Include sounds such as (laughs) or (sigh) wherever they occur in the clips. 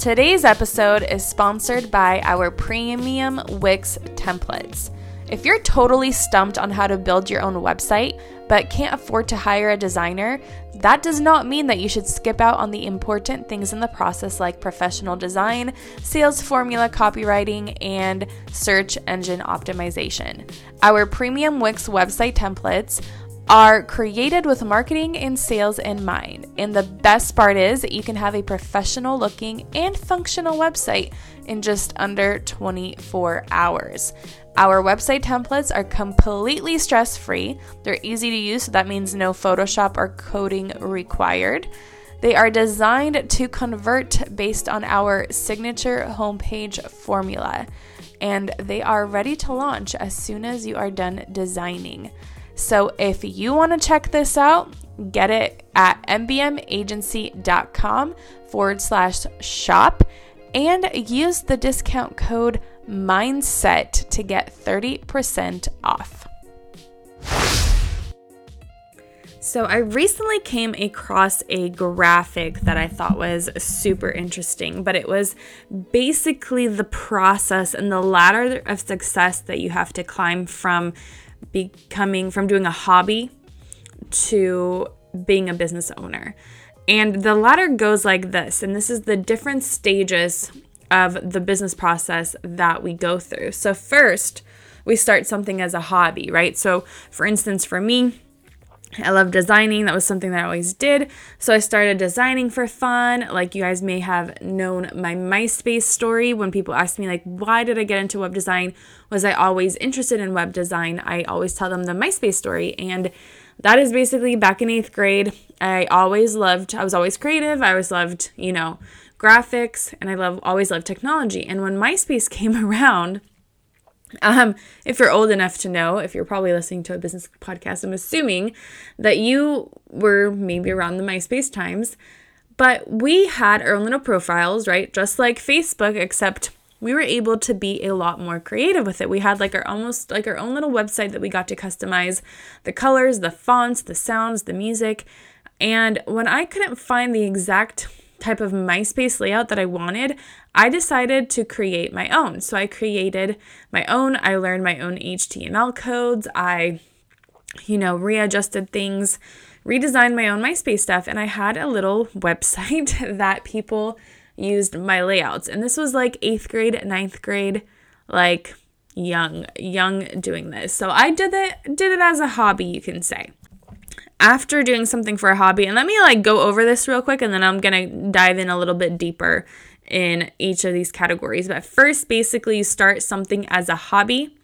Today's episode is sponsored by our premium Wix templates. If you're totally stumped on how to build your own website, but can't afford to hire a designer, that does not mean that you should skip out on the important things in the process like professional design, sales formula copywriting, and search engine optimization. Our premium Wix website templates are created with marketing and sales in mind. And the best part is that you can have a professional looking and functional website in just under 24 hours. Our website templates are completely stress free. They're easy to use, so that means no Photoshop or coding required. They are designed to convert based on our signature homepage formula, and they are ready to launch as soon as you are done designing. So if you want to check this out, get it at mbmagency.com forward slash shop and use the discount code mindset to get 30% off. So, I recently came across a graphic that I thought was super interesting, but it was basically the process and the ladder of success that you have to climb from becoming, from doing a hobby to being a business owner. And the ladder goes like this, and this is the different stages of the business process that we go through. So, first, we start something as a hobby, right? So, for instance, for me, I love designing. That was something that I always did. So I started designing for fun. Like you guys may have known my MySpace story when people ask me like why did I get into web design? Was I always interested in web design? I always tell them the MySpace story and that is basically back in 8th grade. I always loved I was always creative. I always loved, you know, graphics, and I love always loved technology. And when MySpace (laughs) came around, um, if you're old enough to know, if you're probably listening to a business podcast, I'm assuming that you were maybe around the MySpace times. But we had our own little profiles, right? Just like Facebook, except we were able to be a lot more creative with it. We had like our almost like our own little website that we got to customize the colors, the fonts, the sounds, the music. And when I couldn't find the exact type of MySpace layout that I wanted, I decided to create my own. So I created my own, I learned my own HTML codes, I, you know, readjusted things, redesigned my own MySpace stuff, and I had a little (laughs) website that people used my layouts. And this was like eighth grade, ninth grade, like young, young doing this. So I did it, did it as a hobby, you can say after doing something for a hobby, and let me like go over this real quick and then I'm gonna dive in a little bit deeper in each of these categories. But first, basically, you start something as a hobby,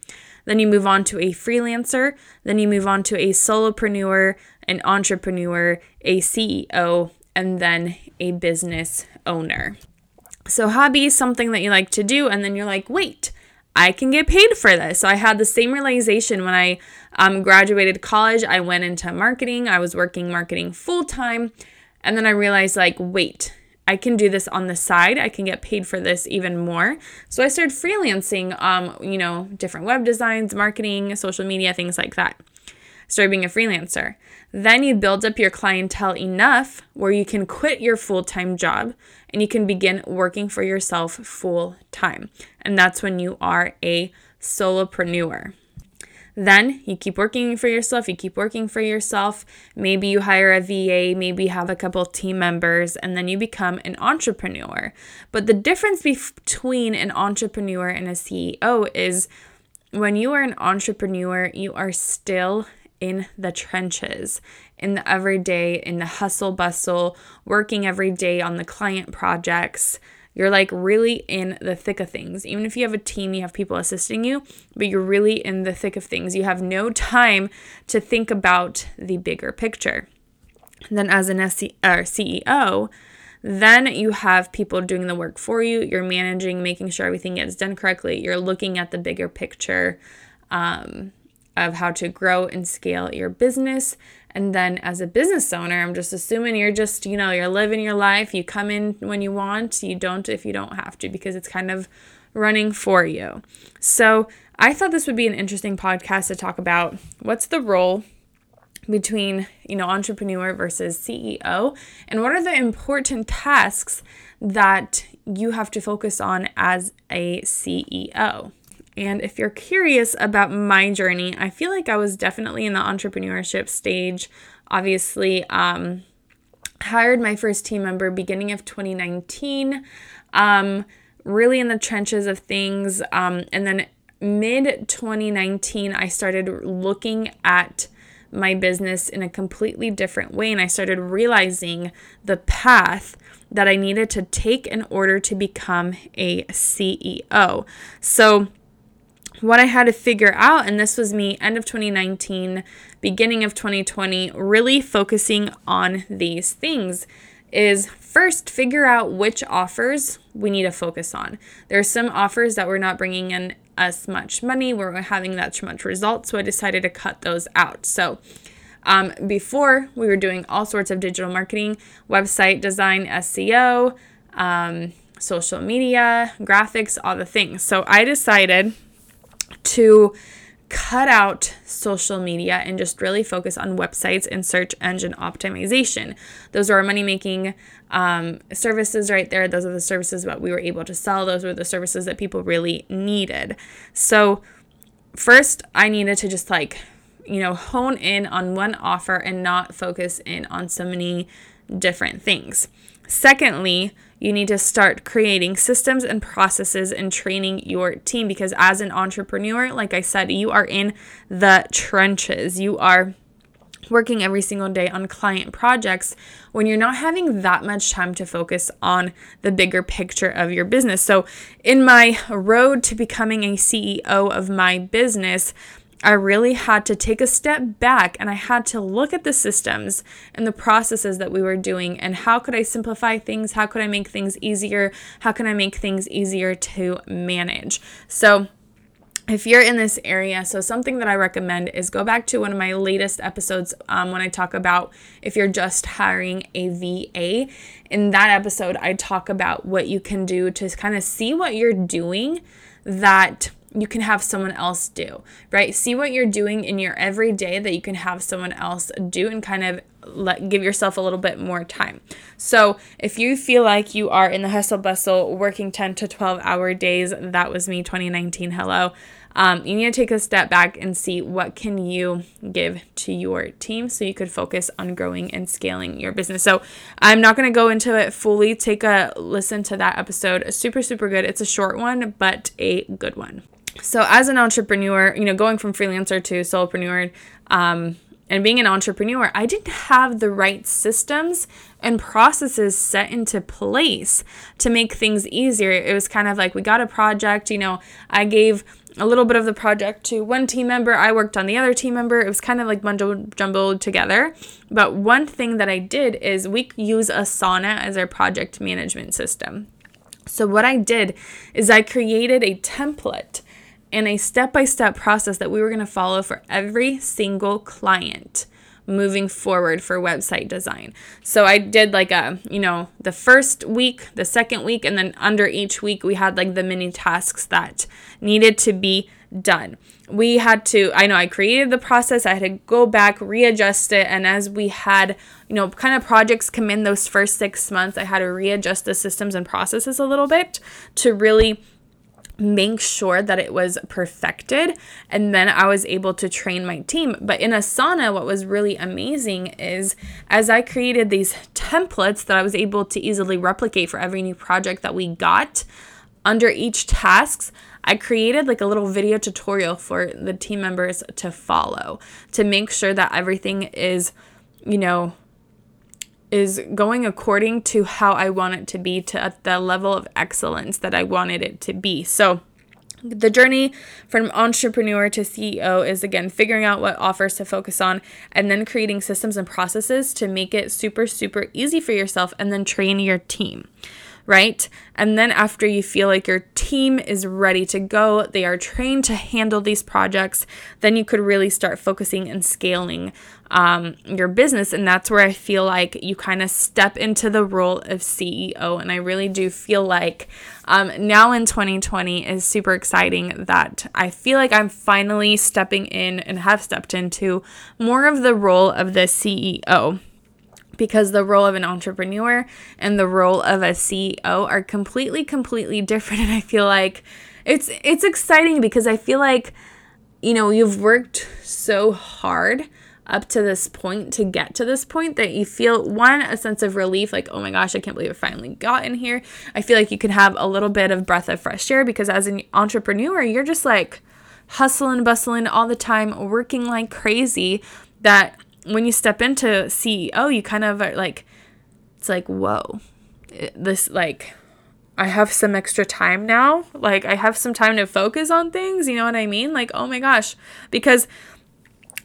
then you move on to a freelancer, then you move on to a solopreneur, an entrepreneur, a CEO, and then a business owner. So, hobby is something that you like to do, and then you're like, wait, I can get paid for this. So I had the same realization when I um, graduated college. I went into marketing, I was working marketing full time. And then I realized, like, wait, I can do this on the side. I can get paid for this even more. So I started freelancing, um, you know, different web designs, marketing, social media, things like that. Started being a freelancer. Then you build up your clientele enough where you can quit your full time job and you can begin working for yourself full time. And that's when you are a solopreneur. Then you keep working for yourself, you keep working for yourself. Maybe you hire a VA, maybe have a couple team members, and then you become an entrepreneur. But the difference between an entrepreneur and a CEO is when you are an entrepreneur, you are still in the trenches, in the everyday, in the hustle bustle, working every day on the client projects. You're like really in the thick of things. Even if you have a team, you have people assisting you, but you're really in the thick of things. You have no time to think about the bigger picture. then as an SC, or CEO, then you have people doing the work for you. You're managing, making sure everything gets done correctly. You're looking at the bigger picture um, of how to grow and scale your business. And then as a business owner, I'm just assuming you're just, you know, you're living your life. You come in when you want, you don't if you don't have to, because it's kind of running for you. So I thought this would be an interesting podcast to talk about what's the role between you know entrepreneur versus CEO and what are the important tasks that you have to focus on as a CEO. And if you're curious about my journey, I feel like I was definitely in the entrepreneurship stage. Obviously, um, hired my first team member beginning of 2019. Um, really in the trenches of things. Um, and then mid 2019, I started looking at my business in a completely different way. And I started realizing the path that I needed to take in order to become a CEO. So, what I had to figure out, and this was me end of 2019, beginning of 2020, really focusing on these things is first figure out which offers we need to focus on. There are some offers that we're not bringing in us much money, we're having that much results, so I decided to cut those out. So um, before we were doing all sorts of digital marketing, website design, SEO, um, social media, graphics, all the things. So I decided to cut out social media and just really focus on websites and search engine optimization. Those are our money making um, services right there. Those are the services that we were able to sell. Those were the services that people really needed. So, first, I needed to just like, you know, hone in on one offer and not focus in on so many different things. Secondly, you need to start creating systems and processes and training your team because as an entrepreneur, like I said, you are in the trenches. You are working every single day on client projects when you're not having that much time to focus on the bigger picture of your business. So, in my road to becoming a CEO of my business, I really had to take a step back and I had to look at the systems and the processes that we were doing and how could I simplify things? How could I make things easier? How can I make things easier to manage? So, if you're in this area, so something that I recommend is go back to one of my latest episodes um, when I talk about if you're just hiring a VA. In that episode, I talk about what you can do to kind of see what you're doing that you can have someone else do, right? See what you're doing in your everyday that you can have someone else do and kind of let give yourself a little bit more time. So, if you feel like you are in the hustle bustle working 10 to 12 hour days, that was me 2019. Hello. Um, you need to take a step back and see what can you give to your team so you could focus on growing and scaling your business. So I'm not going to go into it fully. Take a listen to that episode. Super, super good. It's a short one, but a good one. So as an entrepreneur, you know, going from freelancer to solopreneur, um, and being an entrepreneur, I didn't have the right systems and processes set into place to make things easier. It was kind of like we got a project, you know, I gave a little bit of the project to one team member, I worked on the other team member. It was kind of like bundled, jumbled together. But one thing that I did is we use Asana as our project management system. So, what I did is I created a template and a step by step process that we were going to follow for every single client moving forward for website design. So I did like a, you know, the first week, the second week, and then under each week, we had like the mini tasks that needed to be done. We had to, I know I created the process, I had to go back, readjust it. And as we had, you know, kind of projects come in those first six months, I had to readjust the systems and processes a little bit to really make sure that it was perfected and then I was able to train my team. But in Asana, what was really amazing is as I created these templates that I was able to easily replicate for every new project that we got under each tasks, I created like a little video tutorial for the team members to follow to make sure that everything is, you know, is going according to how I want it to be to at the level of excellence that I wanted it to be. So The journey from entrepreneur to CEO is again figuring out what offers to focus on and then creating systems and processes to make it super, super easy for yourself and then train your team right? And then after you feel like your team is ready to go, they are trained to handle these projects, then you could really start focusing and scaling um, your business. And that's where I feel like you kind of step into the role of CEO. And I really do feel like um, now in 2020 is super exciting that I feel like I'm finally stepping in and have stepped into more of the role of the CEO because the role of an entrepreneur and the role of a CEO are completely completely different. (laughs) And I feel like it's it's exciting because I feel like you know you've worked so hard up to this point to get to this point that you feel one a sense of relief like oh my gosh I can't believe I finally got in here. I feel like you can have a little bit of breath of fresh air because as an entrepreneur you're just like hustling bustling all the time working like crazy that when you step into CEO, you kind of are like, it's like, whoa, this, like, I have some extra time now. Like, I have some time to focus on things. You know what I mean? Like, oh my gosh. Because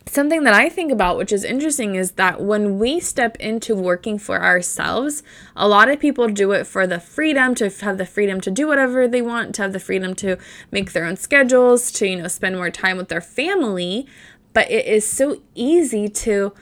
something that I think about, which is interesting, is that when we step into working for ourselves, a lot of people do it for the freedom to have the freedom to do whatever they want, to have the freedom to make their own schedules, to, you know, spend more time with their family. But it is so easy to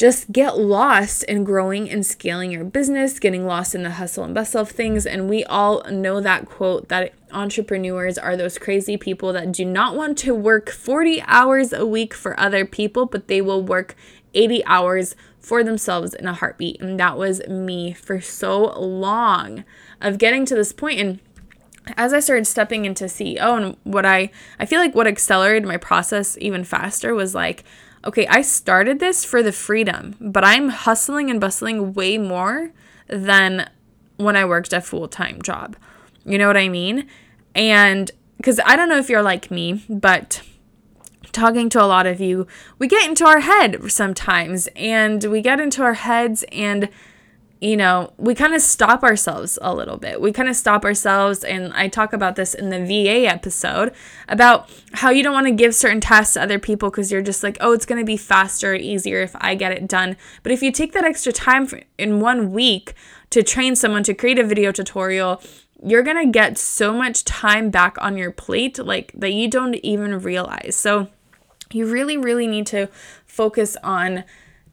just get lost in growing and scaling your business, getting lost in the hustle and bustle of things. And we all know that quote that entrepreneurs are those crazy people that do not want to work 40 hours a week for other people, but they will work 80 hours for themselves in a heartbeat. And that was me for so long of getting to this point. And as I started stepping into CEO and what I I feel like what accelerated my process even faster was like okay, I started this for the freedom, but I'm hustling and bustling way more than when I worked a full-time job. You know what I mean? And cuz I don't know if you're like me, but talking to a lot of you, we get into our head sometimes and we get into our heads and you know, we kind of stop ourselves a little bit. We kind of stop ourselves, and I talk about this in the VA episode about how you don't want to give certain tasks to other people because you're just like, oh, it's going to be faster, easier if I get it done. But if you take that extra time in one week to train someone to create a video tutorial, you're going to get so much time back on your plate like that you don't even realize. So, you really, really need to focus on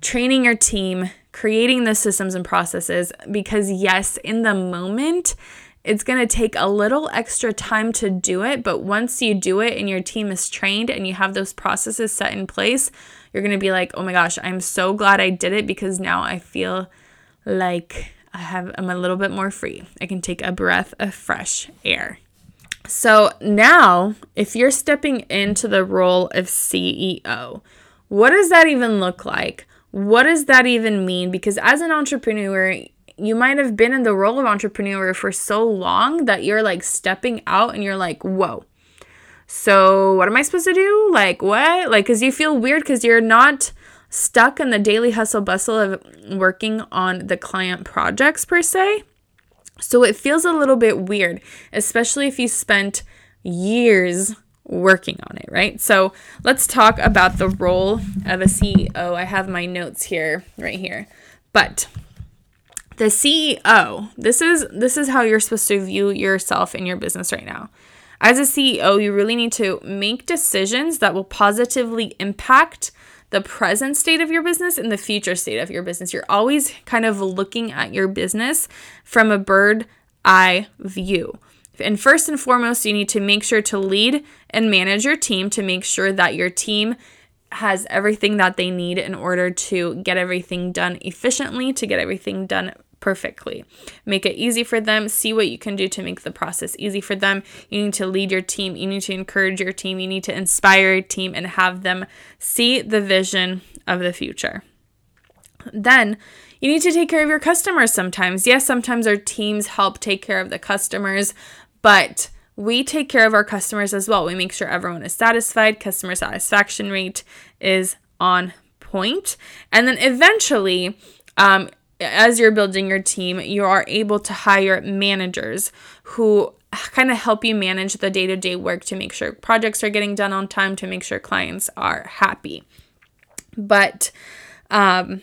training your team, creating the systems and processes because, yes, in the moment, it's going to take a little extra time to do it, but once you do it and your team is trained and you have those processes set in place, you're going to be like, "Oh my gosh, I'm so glad I did it because now I feel like I have I'm a little bit more free. I can take a breath of fresh air." So, now, if you're stepping into the role of CEO, what does that even look like? What does that even mean? Because as an entrepreneur, you might have been in the role of entrepreneur for so long that you're like stepping out and you're like, whoa. So, what am I supposed to do? Like, what? Like, because you feel weird because you're not stuck in the daily hustle bustle of working on the client projects per se. So, it feels a little bit weird, especially if you spent years working on it, right? So let's talk about the role of a CEO. I have my notes here, right here. But the CEO, this is this is how you're supposed to view yourself in your business right now. As a CEO, you really need to make decisions that will positively impact the present state of your business and the future state of your business. You're always kind of looking at your business from a bird eye view. And first and foremost, you need to make sure to lead and manage your team to make sure that your team has everything that they need in order to get everything done efficiently, to get everything done perfectly. Make it easy for them. See what you can do to make the process easy for them. You need to lead your team. You need to encourage your team. You need to inspire your team and have them see the vision of the future. Then you need to take care of your customers sometimes. Yes, sometimes our teams help take care of the customers, but we take care of our customers as well. We make sure everyone is satisfied, customer satisfaction rate is on point. And then eventually, um, as you're building your team, you are able to hire managers who kind of help you manage the day to day work to make sure projects are getting done on time, to make sure clients are happy. But, um,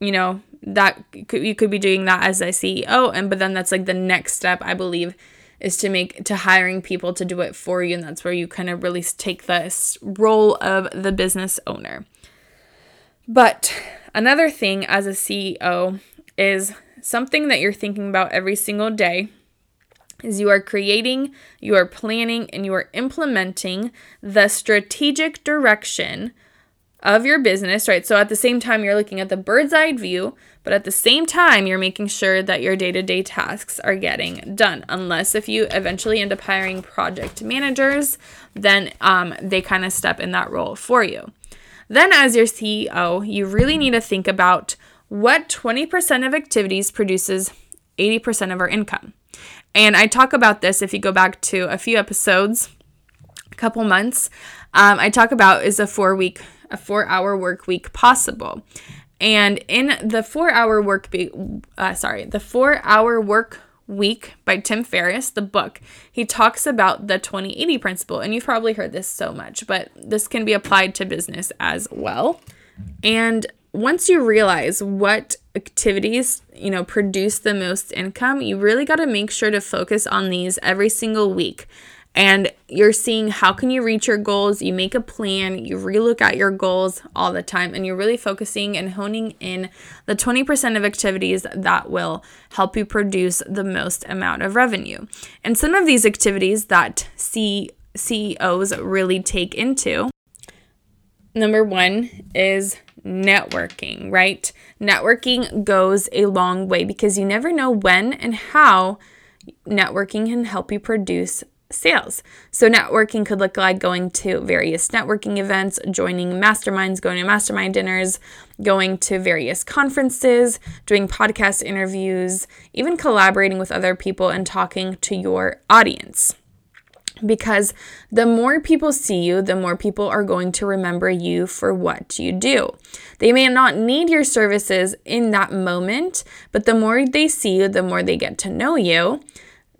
you know, that you could be doing that as a CEO, and but then that's like the next step, I believe, is to make to hiring people to do it for you, and that's where you kind of really take this role of the business owner. But another thing as a CEO is something that you're thinking about every single day is you are creating, you are planning, and you are implementing the strategic direction of your business, right? So at the same time, you're looking at the bird's eye view, but at the same time, you're making sure that your day to day tasks are getting done. Unless if you eventually end up hiring project managers, then um, they kind of step in that role for you. Then, as your CEO, you really need to think about what 20% of activities produces 80% of our income. And I talk about this if you go back to a few episodes, a couple months. Um, I talk about is a four week, a four hour work week possible? And in the four hour work, be- uh, sorry, the four hour work week by Tim Ferriss, the book, he talks about the 2080 principle. And you've probably heard this so much, but this can be applied to business as well. And once you realize what activities, you know, produce the most income, you really got to make sure to focus on these every single week. And you're seeing how can you reach your goals, you make a plan, you relook at your goals all the time and you're really focusing and honing in the 20% of activities that will help you produce the most amount of revenue. And some of these activities that C- CEOs really take into number 1 is networking, right? Networking goes a long way because you never know when and how networking can help you produce sales. So, networking could look like going to various networking events, joining masterminds, going to mastermind dinners, going to various conferences, doing podcast interviews, even collaborating with other people and talking to your audience because the more people see you, the more people are going to remember you for what you do. They may not need your services in that moment, but the more they see you, the more they get to know you.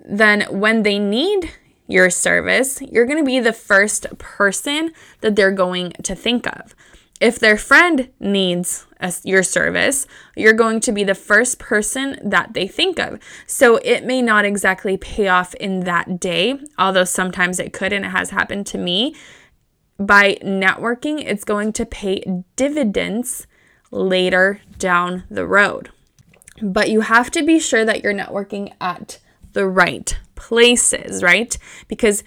Then, when they need your service, you're going to be the first person that they're going to think of. If their friend needs a, your service, you're going to be the first person that they think of. So it may not exactly pay off in that day, although sometimes it could, and it has happened to me. By networking, it's going to pay dividends later down the road. But you have to be sure that you're networking at the right places, right? Because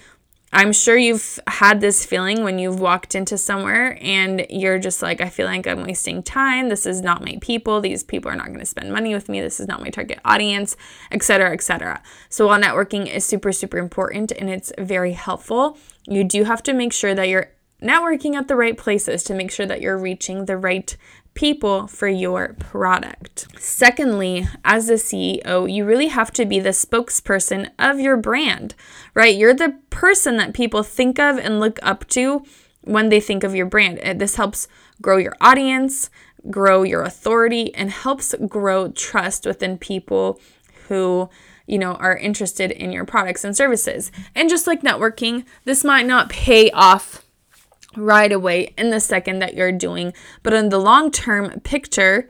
I'm sure you've had this feeling when you've walked into somewhere and you're just like, I feel like I'm wasting time. This is not my people. These people are not going to spend money with me. This is not my target audience, etc., etc. So while networking is super, super important and it's very helpful, you do have to make sure that you're networking at the right places to make sure that you're reaching the right people for your product. Secondly, as a CEO, you really have to be the spokesperson of your brand, right? You're the person that people think of and look up to when they think of your brand. Uh, this helps grow your audience, grow your authority, and helps grow trust within people who you know, are interested in your products and services. And just like networking, this might not pay off right away in the second that you're doing. But in the long term picture,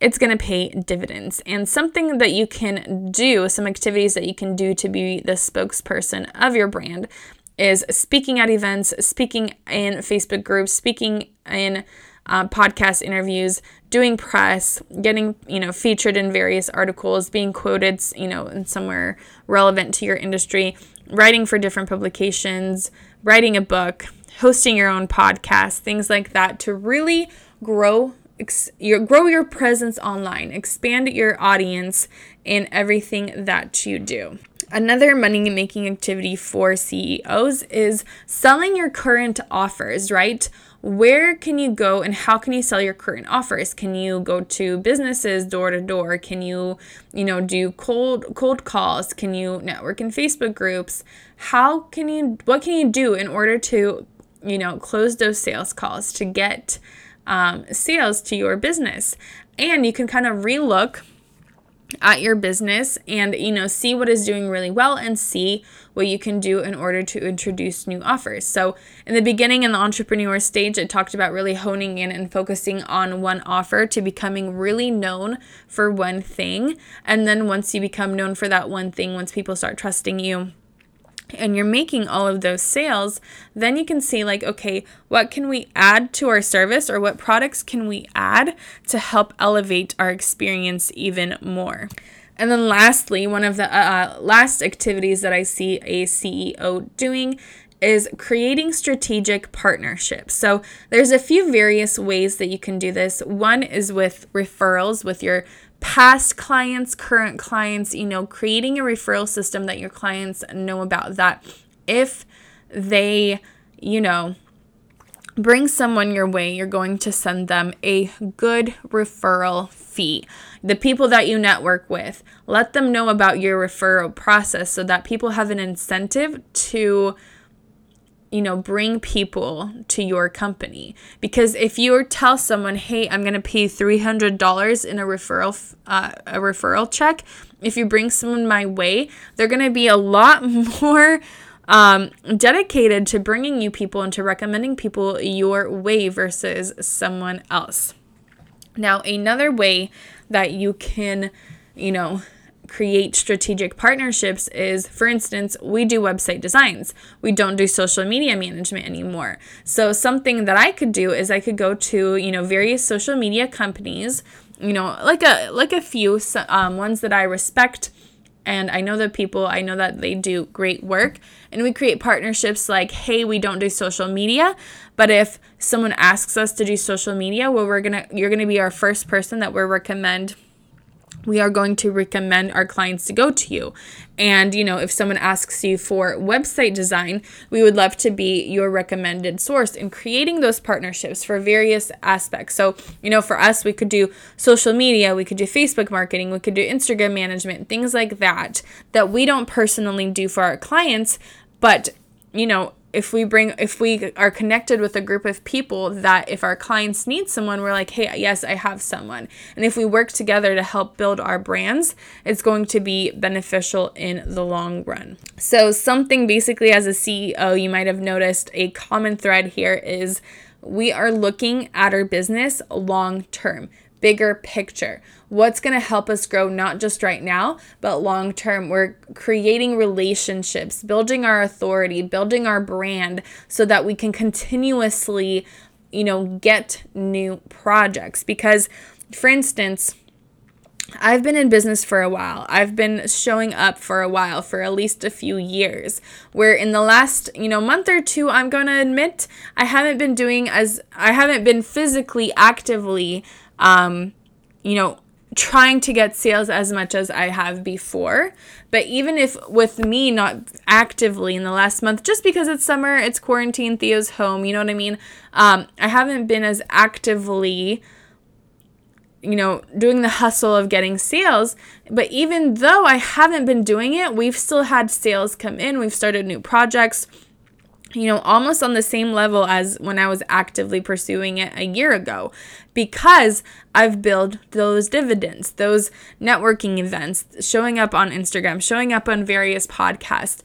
it's going to pay dividends. And something that you can do, some activities that you can do to be the spokesperson of your brand is speaking at events, speaking in Facebook groups, speaking in uh, podcast interviews, doing press, getting you know featured in various articles, being quoted you know in somewhere relevant to your industry, writing for different publications, writing a book, hosting your own podcast, things like that to really grow ex- your grow your presence online, expand your audience in everything that you do. Another money making activity for CEOs is selling your current offers, right? Where can you go and how can you sell your current offers? Can you go to businesses door to door? Can you, you know, do cold cold calls? Can you network in Facebook groups? How can you what can you do in order to you know, close those sales calls to get um, sales to your business. And you can kind of relook at your business and you know see what is doing really well and see what you can do in order to introduce new offers. So, in the beginning in the entrepreneur stage, I talked about really honing in and focusing on one offer to becoming really known for one thing. And then once you become known for that one thing, once people start trusting you, and you're making all of those sales, then you can see, like, okay, what can we add to our service or what products can we add to help elevate our experience even more? And then, lastly, one of the uh, uh last activities that I see a CEO doing is creating strategic partnerships. So, there's a few various ways that you can do this. One is with referrals with your past clients, current clients, you know, creating a referral system that your clients know about that if they, you know, bring someone your way, you're going to send them a good referral fee. The people that you network with, let them know about your referral process so that people have an incentive to you know, bring people to your company. Because if you tell someone, "Hey, I'm to pay $300 in a referral uh, a referral check," if you bring someone my way, they're to be a lot (laughs) more um, dedicated to bringing you people and to recommending people your way versus someone else. Now, another way that you can, you know, create strategic partnerships is for instance we do website designs. We don't do social media management anymore. So something that i could do is i could go to you know various social media companies you know like a like a few um, ones that i respect and i know the people i know that they do great work and we create partnerships like hey we don't do social media but if someone asks us to do social media well we're gonna you're gonna be our first person that we recommend we are going to recommend our clients to go to you. And, you know, if someone asks you for website design, we would love to be your recommended source in creating those partnerships for various aspects. So, you know, for us, we could do social media, we could do Facebook marketing, we could do Instagram management, things like that, that we don't personally do for our clients. But, you know, if we bring if we are connected with a group of people that if our clients need someone we're like hey yes i have someone. And if we work together to help build our brands it's going to be beneficial in the long run. So something basically as a ceo you might have noticed a common thread here is we are looking at our business long term bigger picture. What's going to help us grow not just right now, but long term? We're creating relationships, building our authority, building our brand so that we can continuously, you know, get new projects. Because, for instance, I've been in business for a while. I've been showing up for a while, for at least a few years. Where in the last, you know, month or two, I'm going to admit I haven't been doing as I haven't been physically actively um, you know, trying to get sales as much as I have before. But even if with me not actively in the last month, just because it's summer, it's quarantine, Theo's home, you know what I mean? Um, I haven't been as actively, you know, doing the hustle of getting sales. But even though I haven't been doing it, we've still had sales come in. We've started new projects you know, almost on the same level as when I was actively pursuing it a year ago because I've built those dividends, those networking events, showing up on Instagram, showing up on various podcasts.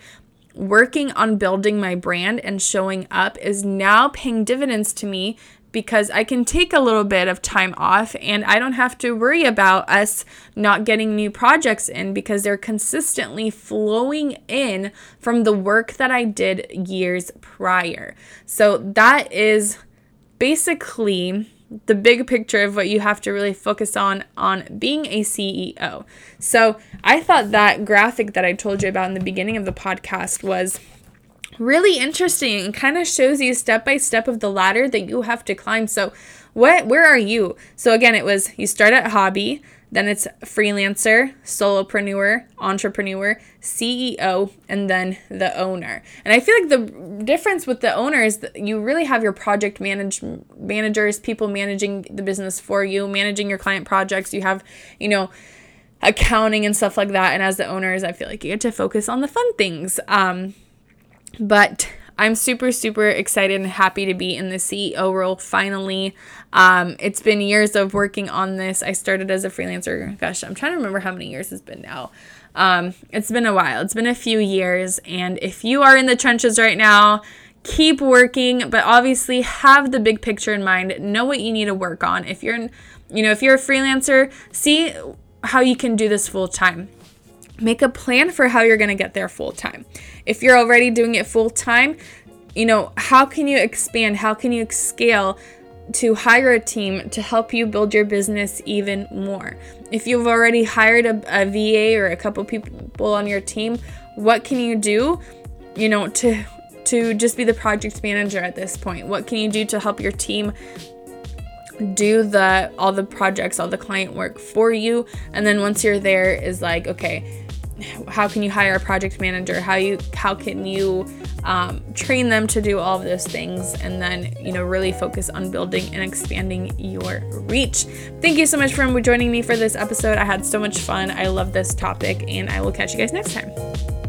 Working on building my brand and showing up is now paying dividends to me because I can take a little bit of time off and I don't have to worry about us not getting new projects in because they're consistently flowing in from the work that I did years prior. So that is basically the big picture of what you have to really focus on on being a CEO. So, I thought that graphic that I told you about in the beginning of the podcast was really interesting and kind of shows you step by step of the ladder that you have to climb. So, what where are you? So again, it was you start at hobby, then it's freelancer, solopreneur, entrepreneur, CEO, and then the owner. And I feel like the difference with the owner is that you really have your project manage managers, people managing the business for you, managing your client projects. You have, you know, accounting and stuff like that. And as the owners, I feel like you get to focus on the fun things. Um, but I'm super, super excited and happy to be in the CEO role finally. Um, it's been years of working on this. I started as a freelancer. Gosh, I'm trying to remember how many years it's been now. Um, it's been a while, it's been a few years. And if you are in the trenches right now, keep working, but obviously have the big picture in mind. Know what you need to work on. If you're, you know, if you're a freelancer, see how you can do this full time. Make a plan for how you're going to get there full time. If you're already doing it full time, you know, how can you expand? How can you scale to hire a team to help you build your business even more? If you've already hired a, a VA or a couple people on your team, what can you do, you know, to to just be the project manager at this point? What can you do to help your team do the all the projects, all the client work for you? And then once you're there is like, okay, how can you hire a project manager? How you how can you um, train them to do all of those things? And then you know really focus on building and expanding your reach. Thank you so much for joining me for this episode. I had so much fun. I love this topic and i will catch you guys next time